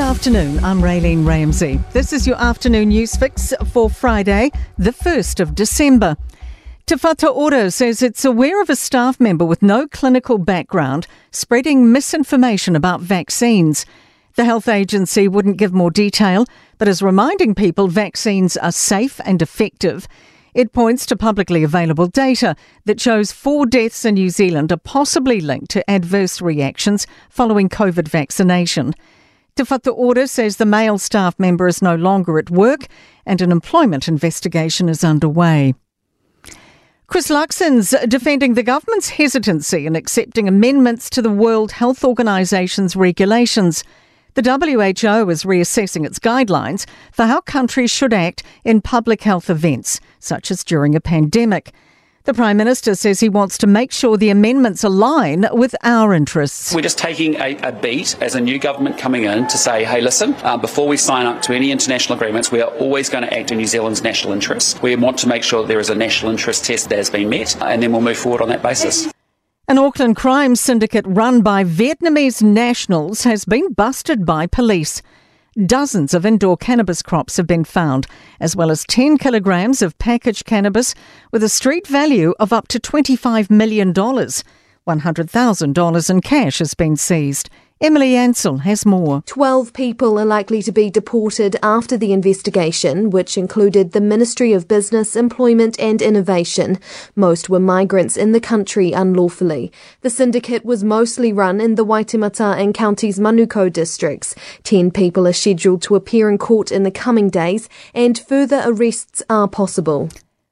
Good afternoon. I'm Raylene Ramsey. This is your afternoon news fix for Friday, the 1st of December. Whatu Ora says it's aware of a staff member with no clinical background spreading misinformation about vaccines. The health agency wouldn't give more detail, but is reminding people vaccines are safe and effective. It points to publicly available data that shows four deaths in New Zealand are possibly linked to adverse reactions following COVID vaccination. Te Whatu Ora says the male staff member is no longer at work and an employment investigation is underway. Chris Luxon's defending the government's hesitancy in accepting amendments to the World Health Organization's regulations. The WHO is reassessing its guidelines for how countries should act in public health events, such as during a pandemic. The Prime Minister says he wants to make sure the amendments align with our interests. We're just taking a, a beat as a new government coming in to say, hey, listen, uh, before we sign up to any international agreements, we are always going to act in New Zealand's national interests. We want to make sure that there is a national interest test that has been met, and then we'll move forward on that basis. An Auckland crime syndicate run by Vietnamese nationals has been busted by police. Dozens of indoor cannabis crops have been found, as well as 10 kilograms of packaged cannabis with a street value of up to $25 million. $100,000 in cash has been seized. Emily Ansell has more. 12 people are likely to be deported after the investigation, which included the Ministry of Business, Employment and Innovation. Most were migrants in the country unlawfully. The syndicate was mostly run in the Waitemata and Counties Manukau districts. 10 people are scheduled to appear in court in the coming days, and further arrests are possible.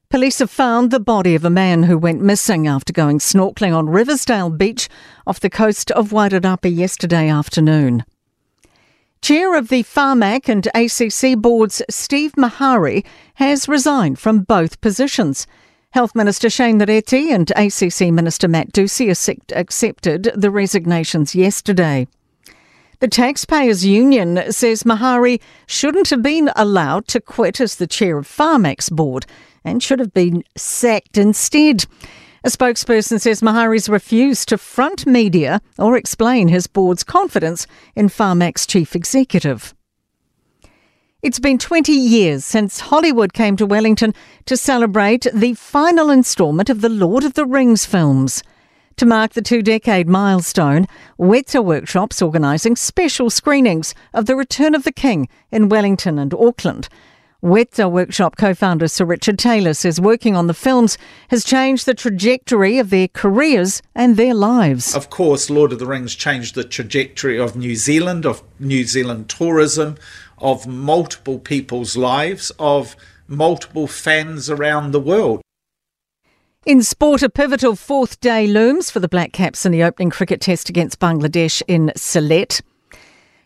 Police have found the body of a man who went missing after going snorkelling on Riversdale Beach off the coast of Wairarapa yesterday afternoon. Chair of the Pharmac and ACC boards, Steve Maharey, has resigned from both positions. Health Minister Shane Reti and ACC Minister Matt Doocey accepted the resignations yesterday. The Taxpayers Union says Maharey shouldn't have been allowed to quit as the chair of Pharmac's board and should have been sacked instead. A spokesperson says Maharey's refused to front media or explain his board's confidence in Pharmac's chief executive. It's been 20 years since Hollywood came to Wellington to celebrate the final instalment of the Lord of the Rings films. To mark the two decade milestone, Weta Workshops organising special screenings of The Return of the King in Wellington and Auckland. Weta Workshop co founder Sir Richard Taylor says working on the films has changed the trajectory of their careers and their lives. Of course, Lord of the Rings changed the trajectory of New Zealand, of New Zealand tourism, of multiple people's lives, of multiple fans around the world. In sport, a pivotal fourth day looms for the Black Caps in the opening cricket test against Bangladesh in Sylhet.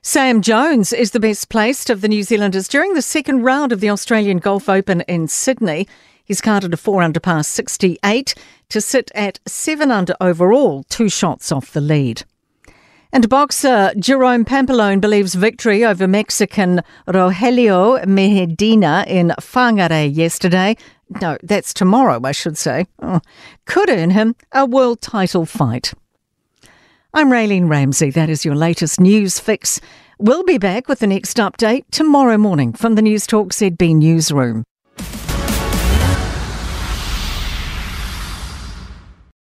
Sam Jones is the best placed of the New Zealanders during the second round of the Australian Golf Open in Sydney. He's carded a 4 under par 68 to sit at 7 under overall, two shots off the lead. And boxer Jerome Pampellone believes victory over Mexican Rogelio Medina in Whangarei yesterday, no, that's tomorrow, I should say, oh, could earn him a world title fight. I'm Raylene Ramsey. That is your latest news fix. We'll be back with the next update tomorrow morning from the News Talk ZB newsroom.